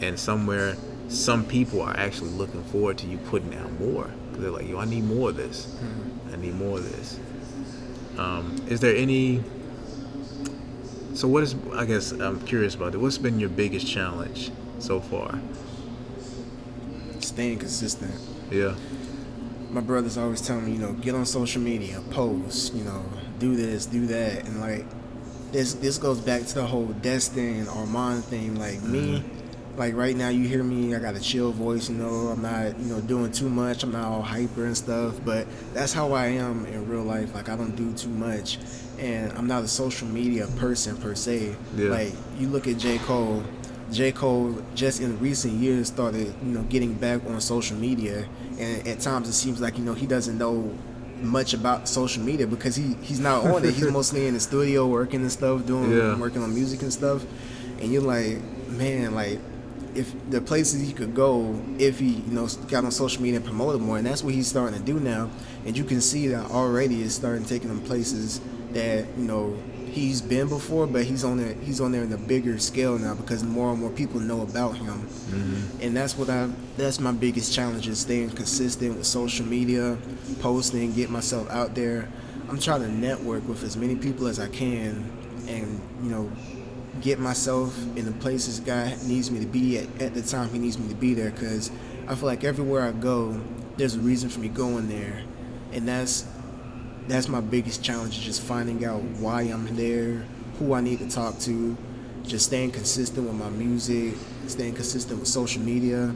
And somewhere, some people are actually looking forward to you putting out more. They're like, yo, I need more of this. Mm-hmm. I need more of this. Um, is there any. So, what is, I guess I'm curious about it. What's been your biggest challenge so far? Staying consistent. Yeah. My brother's always telling me, you know, get on social media, post, you know, do this, do that, and like this this goes back to the whole Destin Armand thing. Like me, mm-hmm. Like right now you hear me, I got a chill voice, you know, I'm not, you know, doing too much, I'm not all hyper and stuff, but that's how I am in real life. Like I don't do too much. And I'm not a social media person per se. Yeah. Like you look at J. Cole, J. Cole just in recent years started, you know, getting back on social media and at times it seems like, you know, he doesn't know much about social media because he he's not on it. He's mostly in the studio working and stuff, doing yeah. working on music and stuff. And you're like, man, like if the places he could go if he you know got on social media and promoted more, and that's what he's starting to do now. And you can see that already is starting taking him places that you know he's been before, but he's on there. He's on there in a bigger scale now because more and more people know about him, mm-hmm. and that's what I. That's my biggest challenge is staying consistent with social media, posting, get myself out there. I'm trying to network with as many people as I can, and you know, get myself in the places God needs me to be at at the time He needs me to be there. Because I feel like everywhere I go, there's a reason for me going there, and that's that's my biggest challenge is just finding out why I'm there, who I need to talk to, just staying consistent with my music, staying consistent with social media.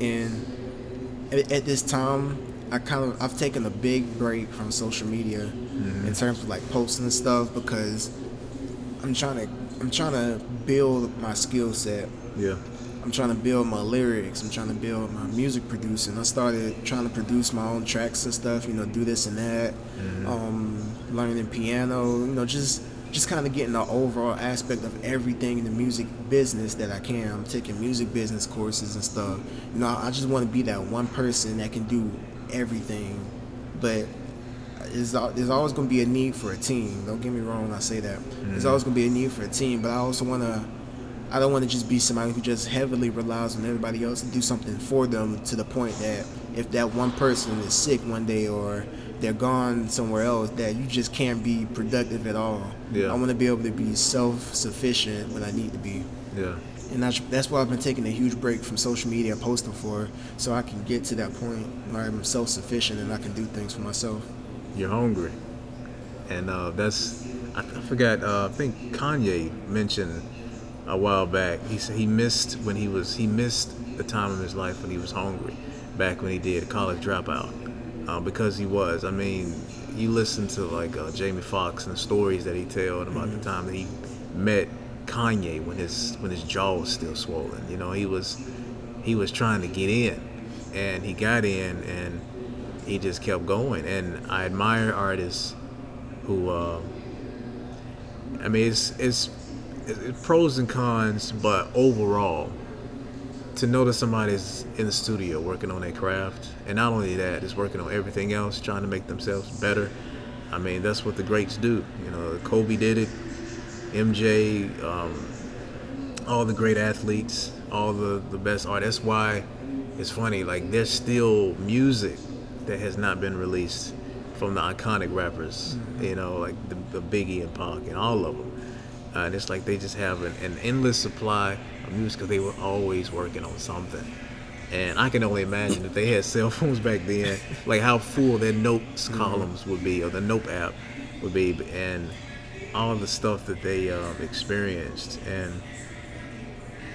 And at, at this time, I kind of I've taken a big break from social media mm-hmm. in terms of like posting and stuff because I'm trying to I'm trying to build my skill set. Yeah. I'm trying to build my lyrics. I'm trying to build my music producing. I started trying to produce my own tracks and stuff. You know, do this and that. Mm-hmm. Um, learning piano. You know, just just kind of getting the overall aspect of everything in the music business that I can. I'm taking music business courses and stuff. You know, I just want to be that one person that can do everything. But there's, there's always going to be a need for a team. Don't get me wrong when I say that. Mm-hmm. There's always going to be a need for a team, but I also want to I don't want to just be somebody who just heavily relies on everybody else to do something for them to the point that if that one person is sick one day or they're gone somewhere else, that you just can't be productive at all. Yeah. I want to be able to be self sufficient when I need to be. Yeah. And that's, that's why I've been taking a huge break from social media posting for, so I can get to that point where I'm self sufficient and I can do things for myself. You're hungry. And uh, that's, I, I forgot, uh, I think Kanye mentioned a while back. He said he missed when he was he missed the time of his life when he was hungry, back when he did college dropout, uh, because he was. I mean, you listen to like uh, Jamie Foxx and the stories that he told about mm-hmm. the time that he met Kanye when his when his jaw was still swollen. You know, he was he was trying to get in, and he got in, and he just kept going. And I admire artists who. Uh, I mean, it's it's pros and cons, but overall, to know that somebody's in the studio working on their craft, and not only that, is working on everything else, trying to make themselves better. I mean, that's what the greats do. You know, Kobe did it, MJ, um, all the great athletes, all the, the best art. That's why it's funny, like, there's still music that has not been released from the iconic rappers, mm-hmm. you know, like the, the Biggie and Pac and all of them uh, and it's like they just have an, an endless supply of music because they were always working on something. And I can only imagine if they had cell phones back then, like how full their notes Mm-hmm. columns would be, or the note app would be, and all the stuff that they um, experienced. And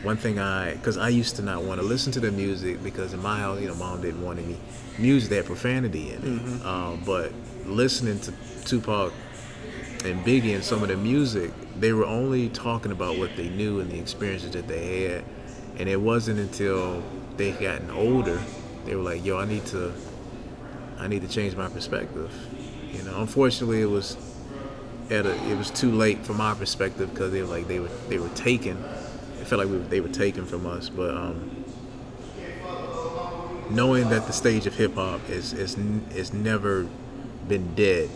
one thing I, because I used to not want to listen to the music because in my house, you know, mom didn't want any music that had profanity in it. Mm-hmm. Um, but listening to Tupac and Biggie and some of the music, they were only talking about what they knew and the experiences that they had. And it wasn't until they gotten older, they were like, "Yo, I need to, I need to change my perspective." You know, unfortunately, it was at a, it was too late from my perspective because they were like they were they were taken. It felt like we they were taken from us, but um, knowing that the stage of hip hop is is is never been dead.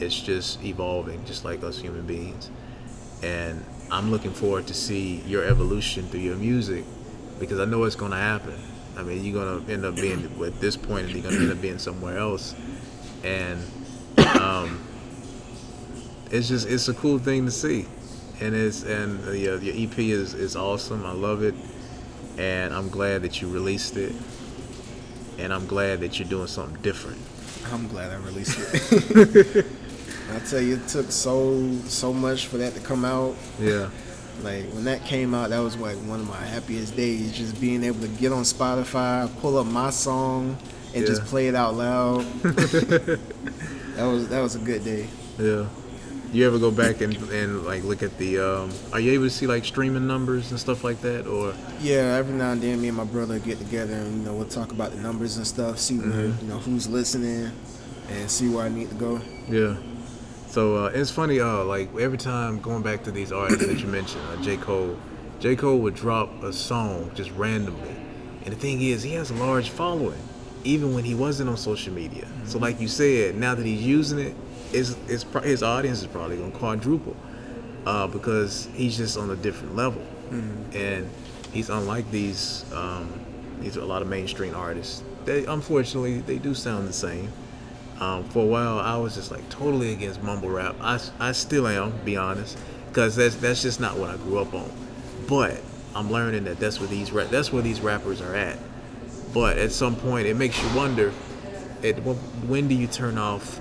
It's just evolving, just like us human beings. And I'm looking forward to see your evolution through your music because I know it's going to happen. I mean, you're going to end up being at this and you're going to end up being somewhere else, and um, it's just it's a cool thing to see. And it's and the, uh, your EP is is awesome. I love it, and I'm glad that you released it, and I'm glad that you're doing something different. I'm glad I released it. I tell you, it took so so much for that to come out. Yeah. Like when that came out, that was like one of my happiest days. Just being able to get on Spotify, pull up my song, and just play it out loud. that was that was a good day. Yeah. You ever go back and, and like look at the um are you able to see like streaming numbers and stuff like that or Yeah, every now and then, me and my brother get together and you know we'll talk about the numbers and stuff, see where, Mhm. you know who's listening, and see where I need to go. yeah. So uh, it's funny uh like every time going back to these artists that you mentioned, uh, J. Cole, J. Cole would drop a song just randomly. And the thing is he has a large following even when he wasn't on social media. So like you said, now that he's using it, his his, his audience is probably going to quadruple. uh, because he's just on a different level, and he's unlike these um, these are a lot of mainstream artists. They unfortunately they do sound the same. Um, for a while, I was just like totally against mumble rap. I, I still am, be honest, because that's that's just not what I grew up on. But I'm learning that that's where these that's where these rappers are at. But at some point, it makes you wonder: at when do you turn off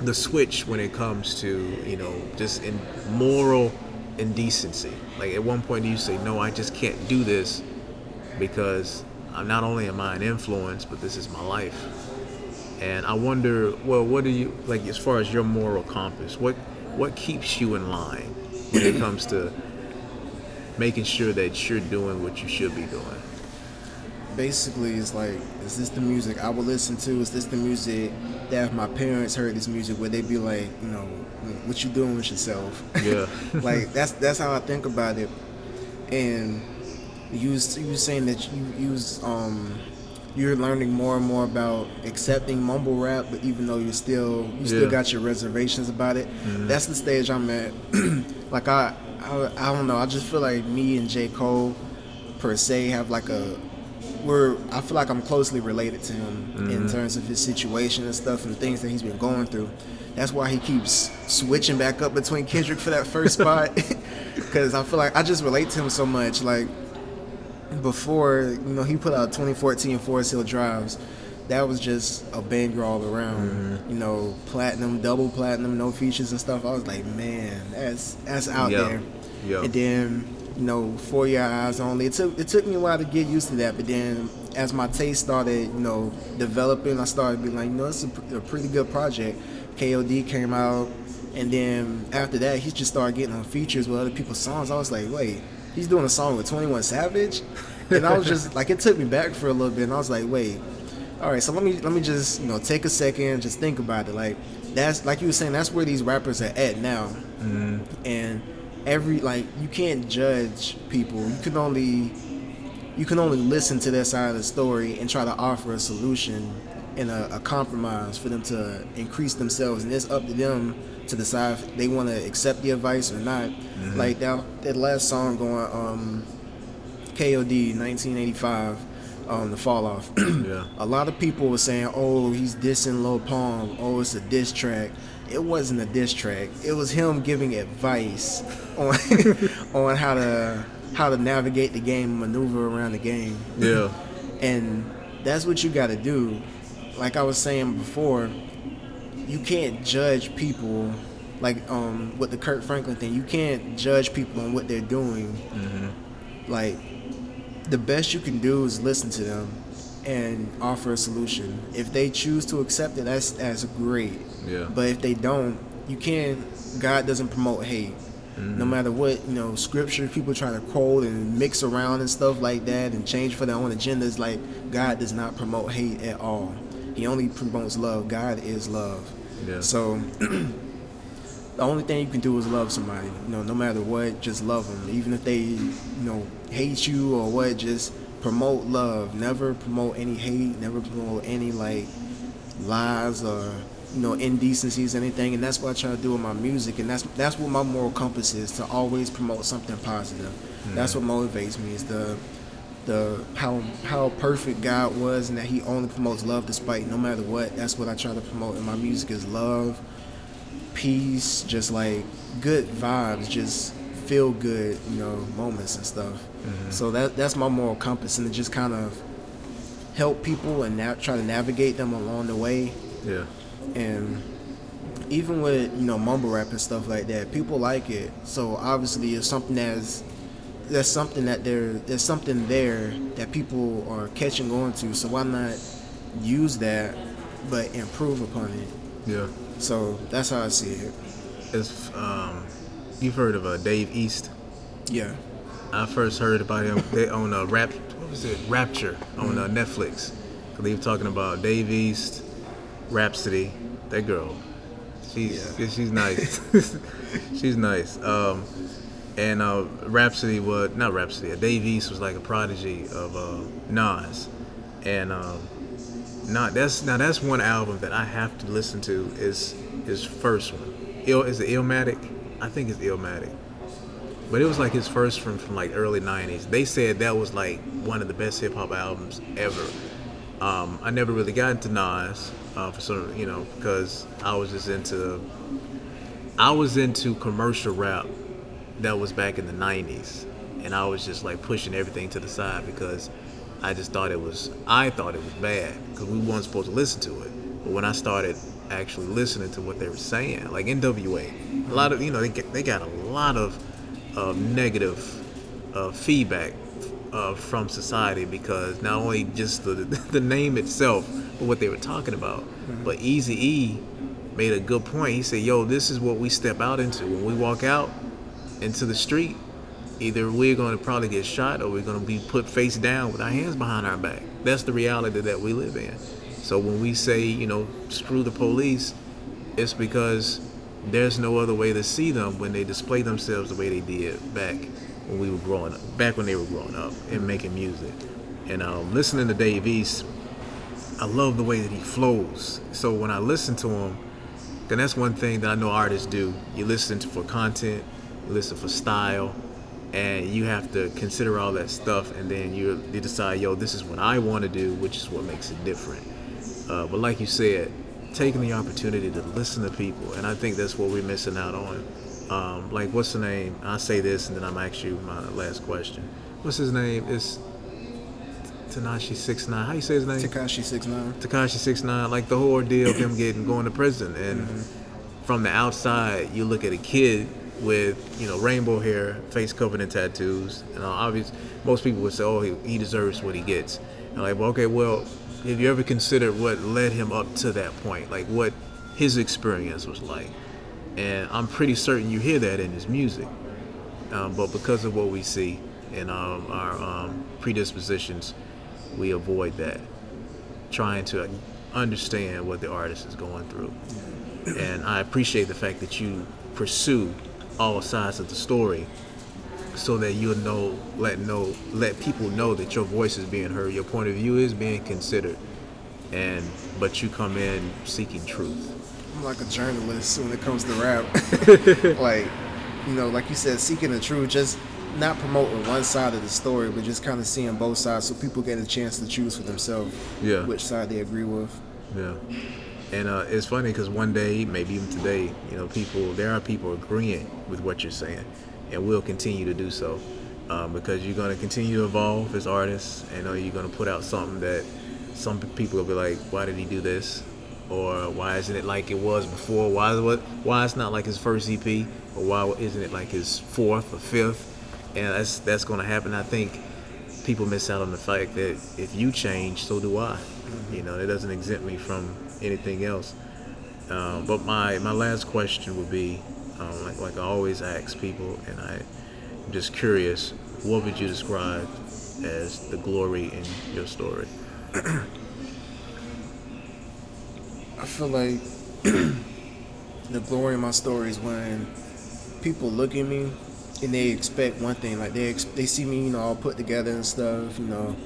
the switch when it comes to you know just in moral indecency? Like at one point, you say, "No, I just can't do this because I'm not only am I an influence, but this is my life." And I wonder, well, what do you like as far as your moral compass? What what keeps you in line when it comes to making sure that you're doing what you should be doing? Basically, it's like, is this the music I will listen to? Is this the music that if my parents heard this music, would they be like, you know, what you doing with yourself? Yeah. like that's that's how I think about it. And you was, you was saying that you you was um you're learning more and more about accepting mumble rap, but even though you're still you still Yeah. got your reservations about it, that's the stage I'm at. like I, I I don't know. I just feel like me and J Cole per se have like a we're I feel like I'm closely related to him in mm-hmm. terms of his situation and stuff and the things that he's been going through. That's why he keeps switching back up between Kendrick for that first spot because I feel like I just relate to him so much. Like before, you know, he put out 2014 Forest Hills Drive. That was just a banger all around. Mm-hmm. You know, platinum, double platinum, no features and stuff. I was like, man, that's that's out Yeah. there. Yeah. And then, you know, for your eyes only. It took it took me a while to get used to that, but then as my taste started, you know, developing, I started being like, you know, it's a, a pretty good project. KOD came out, and then after that, he just started getting on features with other people's songs. I was like, wait, he's doing a song with 21 Savage, and I was just like, it took me back for a little bit, and I was like, wait, all right, so let me let me just you know take a second, just think about it. Like that's like you were saying, that's where these rappers are at now, mm-hmm. and every like you can't judge people. You can only you can only listen to their side of the story and try to offer a solution and a, a compromise for them to increase themselves, and it's up to them to decide if they want to accept the advice or not. Like that that last song going um, KOD 1985 um, the fall off. Yeah. a lot of people were saying, "Oh, he's dissing Lil Pump. Oh, it's a diss track." It wasn't a diss track. It was him giving advice on on how to how to navigate the game, maneuver around the game. Yeah. and that's what you got to do. Like I was saying before, you can't judge people like um with the Kirk Franklin thing. You can't judge people on what they're doing. Mm-hmm. Like the best you can do is listen to them and offer a solution. If they choose to accept it, that's that's great. Yeah. But if they don't, you can't. God doesn't promote hate. Mm-hmm. No matter what you know, scripture people try to quote and mix around and stuff like that and change for their own agendas. Like God does not promote hate at all. He only promotes love. God is love. Yeah. So the only thing you can do is love somebody. You know, no matter what, just love them. Even if they, you know, hate you or what, just promote love. Never promote any hate. Never promote any like lies or you know indecencies, anything. And that's what I try to do with my music. And that's that's what my moral compass is to always promote something positive. Hmm. That's what motivates me. Is the the how how perfect God was and that He only promotes love despite no matter what. That's what I try to promote in my music is love, peace, just like good vibes, just feel good, you know, moments and stuff. So that that's my moral compass, and to just kind of help people and now try to navigate them along the way. Yeah. And even with you know mumble rap and stuff like that, people like it. So obviously, it's something that's there's something that there there's something there that people are catching on to. So why not use that, but improve upon it? Yeah. So that's how I see it. It's um, you've heard of uh, Dave East. Yeah. I first heard about him they on uh, rap. What was it? Rapture on uh, Netflix. 'Cause They were talking about Dave East, Rapsody. That girl, she's Yeah. she's nice. she's nice. Um, and uh, Rapsody was not Rapsody. uh, Dave East was like a prodigy of uh, Nas, and um, not that's now that's one album that I have to listen to is his first one. Ill is it Illmatic? I think it's Illmatic. But it was like his first from from like early '90s. They said that was like one of the best hip hop albums ever. Um, I never really got into Nas uh, for some, you know, because I was just into. I was into commercial rap that was back in the '90s, and I was just like pushing everything to the side because I just thought it was. I thought it was bad because we weren't supposed to listen to it. But when I started actually listening to what they were saying, like NWA, a lot of you know they get, they got a lot of uh, negative uh, feedback uh, from society because not only just the the name itself, but what they were talking about. But Easy E made a good point. He said, "Yo, this is what we step out into when we walk out into the street. Either we're going to probably get shot or we're going to be put face down with our hands behind our back. That's the reality that we live in. So when we say, you know, screw the police, it's because there's no other way to see them when they display themselves the way they did back when we were growing up, back when they were growing up and making music. And um, listening to Dave East, I love the way that he flows. So when I listen to him, then that's one thing that I know artists do. You listen for content, you listen for style, and you have to consider all that stuff, and then you, you decide, yo, this is what I want to do, which is what makes it different. Uh, but like you said, taking the opportunity to listen to people, and I think that's what we're missing out on. Um, like, what's the name? I'll say this, and then I'm ask you my last question. What's his name? It's Tanashi Six Nine. How you say his name? Tekashi six nine. Tekashi Six Nine, like the whole ordeal of him getting going to prison, and from the outside, you look at a kid with you know rainbow hair, face covered in tattoos, and obvious. Most people would say, "Oh, he, he deserves what he gets." And like, well, okay, well, have you ever considered what led him up to that point? Like, what his experience was like? And I'm pretty certain you hear that in his music, um, but because of what we see and um, our um, predispositions, we avoid that trying to understand what the artist is going through. And I appreciate the fact that you pursue all sides of the story so that you'll know let know let people know that your voice is being heard, your point of view is being considered. And but you come in seeking truth. I'm like a journalist when it comes to rap. like, you know, like you said, seeking the truth, just not promoting one side of the story, but just kind of seeing both sides so people get a chance to choose for themselves Yeah. which side they agree with. Yeah. And uh, it's funny because one day, maybe even today, you know, people, there are people agreeing with what you're saying, and we'll continue to do so. um, because you're going to continue to evolve as artists. And you're going to put out something that some people will be like, "Why did he do this?" Or why isn't it like it was before? Why is what? Why it's not like his first EP? Or why isn't it like his fourth or fifth? And that's that's going to happen. I think people miss out on the fact that if you change, so do I. Mm-hmm. You know, it doesn't exempt me from anything else. Um, but my, my last question would be, um, like, like I always ask people, and I, I'm just curious, what would you describe as the glory in your story? I feel like the glory in my story is when people look at me and they expect one thing. Like they they see me, you know, all put together and stuff. You know,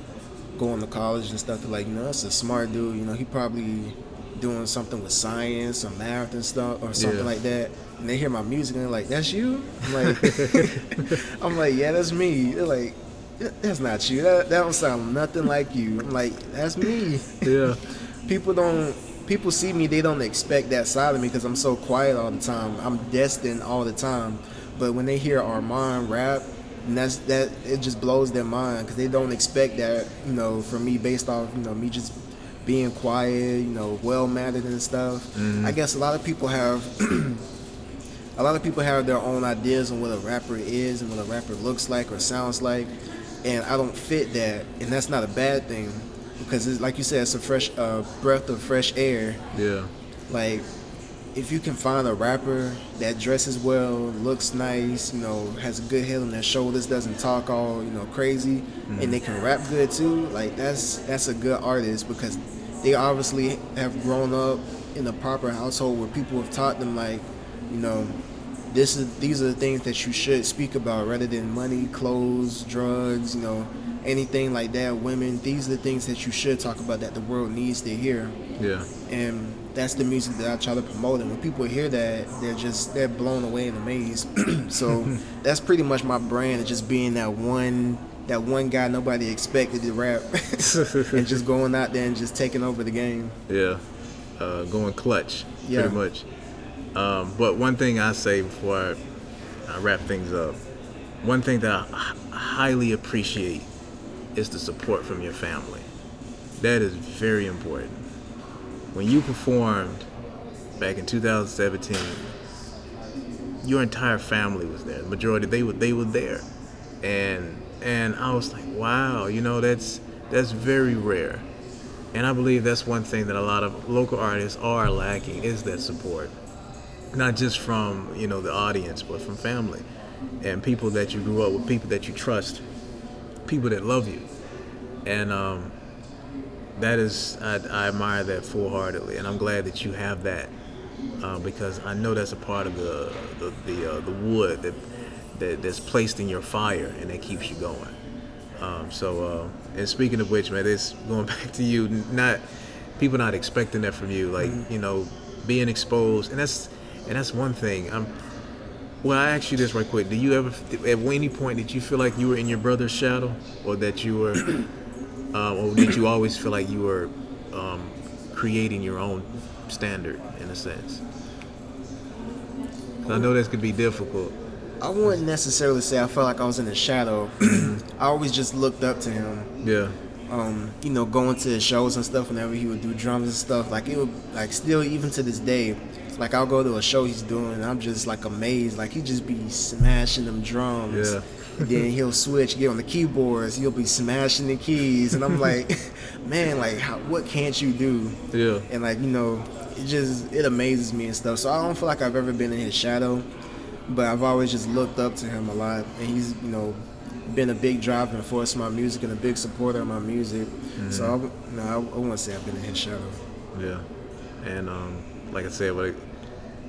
going to college and stuff. They're like, you know, that's a smart dude. You know, he probably doing something with science or math and stuff or something yeah. like that. And they hear my music and they're like, "That's you?" I'm like, "I'm like, yeah, that's me." They're like, "That's not you. That that don't sound nothing like you." I'm like, "That's me." Yeah. people don't people see me, they don't expect that side of me because I'm so quiet all the time. I'm destined all the time. But when they hear Armand rap, and that's that it just blows their mind because they don't expect that you know from me based off you know me just being quiet, you know, well mannered and stuff. Mm-hmm. I guess a lot of people have a lot of people have their own ideas on what a rapper is and what a rapper looks like or sounds like, and I don't fit that, and that's not a bad thing because it's like you said, it's a fresh uh, breath of fresh air. Yeah. Like if you can find a rapper that dresses well, looks nice, you know, has a good head on their shoulders, doesn't talk all you know crazy, mm-hmm. and they can rap good too, like that's that's a good artist because they obviously have grown up in a proper household where people have taught them like, you know, this is these are the things that you should speak about rather than money, clothes, drugs, you know, anything like that, women. These are the things that you should talk about that the world needs to hear. Yeah. And that's the music that I try to promote. And when people hear that, they're just they're blown away and amazed. so that's pretty much my brand, of just being that one that one guy nobody expected to rap, and just going out there and just taking over the game. Yeah, uh, going clutch, yeah. pretty much. Um, but one thing I say before I, I wrap things up, one thing that I highly appreciate is the support from your family. That is very important when you performed back in 2017, your entire family was there. The majority they were they were there, and and I was like, wow, you know that's that's very rare, and I believe that's one thing that a lot of local artists are lacking is that support, not just from you know the audience, but from family, and people that you grew up with, people that you trust, people that love you, and um, that is I, I, admire that full heartedly, and I'm glad that you have that uh, because I know that's a part of the the the, uh, the wood that, that that's placed in your fire and that keeps you going. Um, so, uh, and speaking of which, man, it's going back to you. Not people not expecting that from you, like mm-hmm. you know, being exposed, and that's and that's one thing. I'm. Well, I ask you this right quick. Do you ever, at any point, did you feel like you were in your brother's shadow, or that you were um, or did you always feel like you were um, creating your own standard in a sense? I know this could be difficult. I wouldn't necessarily say I felt like I was in the shadow. I always just looked up to him. Yeah. Um, you know, going to his shows and stuff whenever he would do drums and stuff. Like it would like still even to this day, like I'll go to a show he's doing and I'm just like amazed. Like he just be smashing them drums. Yeah then he'll switch, get on the keyboards, he'll be smashing the keys, and I'm like, man, like, how, what can't you do? Yeah. And like, you know, it just it amazes me and stuff. So I don't feel like I've ever been in his shadow, but I've always just looked up to him a lot, and he's you know been a big driving force in my music and a big supporter of my music. Mm-hmm. So I, no, I, I wouldn't say I've been in his shadow. Yeah, and um, like I said, like,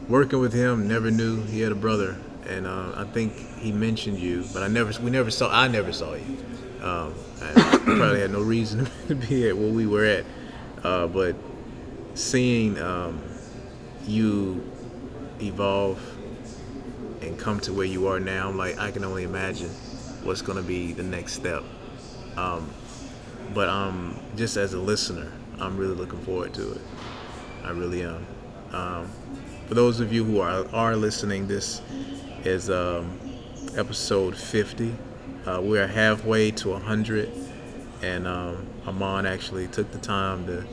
working with him, never knew he had a brother and uh, I think he mentioned you, but I never, we never saw, I never saw you. Um, I probably had no reason to be at where we were at, uh, but seeing um, you evolve and come to where you are now, I'm like I can only imagine what's going to be the next step. Um, but um, just as a listener, I'm really looking forward to it. I really am. Um, for those of you who are are listening, this is um, episode 50 Uh, we are halfway to 100, and um, Armand actually took the time to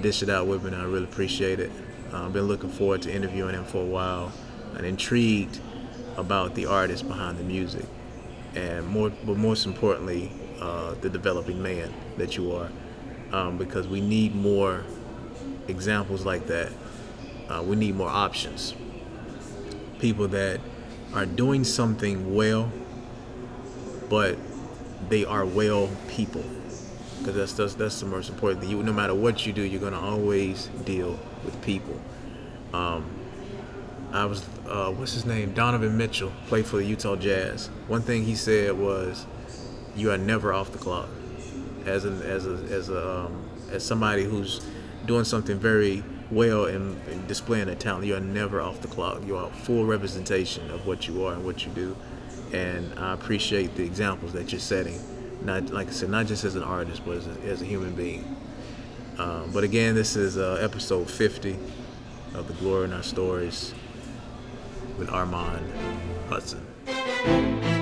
dish it out with me, and I really appreciate it. Uh, I've been looking forward to interviewing him for a while, and intrigued about the artist behind the music, and more, but most importantly, uh, the developing man that you are, um, because we need more examples like that. Uh, we need more options. People that are doing something well, but they are well people. Because that's, that's that's the most important thing. You, no matter what you do, you're gonna always deal with people. Um, I was uh, what's his name? Donovan Mitchell played for the Utah Jazz. One thing he said was, "You are never off the clock." As an as a as a um, as somebody who's doing something very well and, displaying a talent, you are never off the clock. You are full representation of what you are and what you do. And I appreciate the examples that you're setting. Not like I said, not just as an artist, but as a, as a human being. Um, but again, this is uh, episode 50 of the Glory in Our Stories with Armand Hudson.